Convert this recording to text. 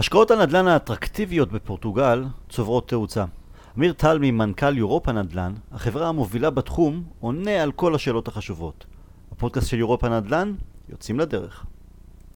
השקעות הנדל"ן האטרקטיביות בפורטוגל צוברות תאוצה. אמיר טל מנכ"ל יורופה נדל"ן, החברה המובילה בתחום, עונה על כל השאלות החשובות. הפודקאסט של יורופה נדל"ן, יוצאים לדרך.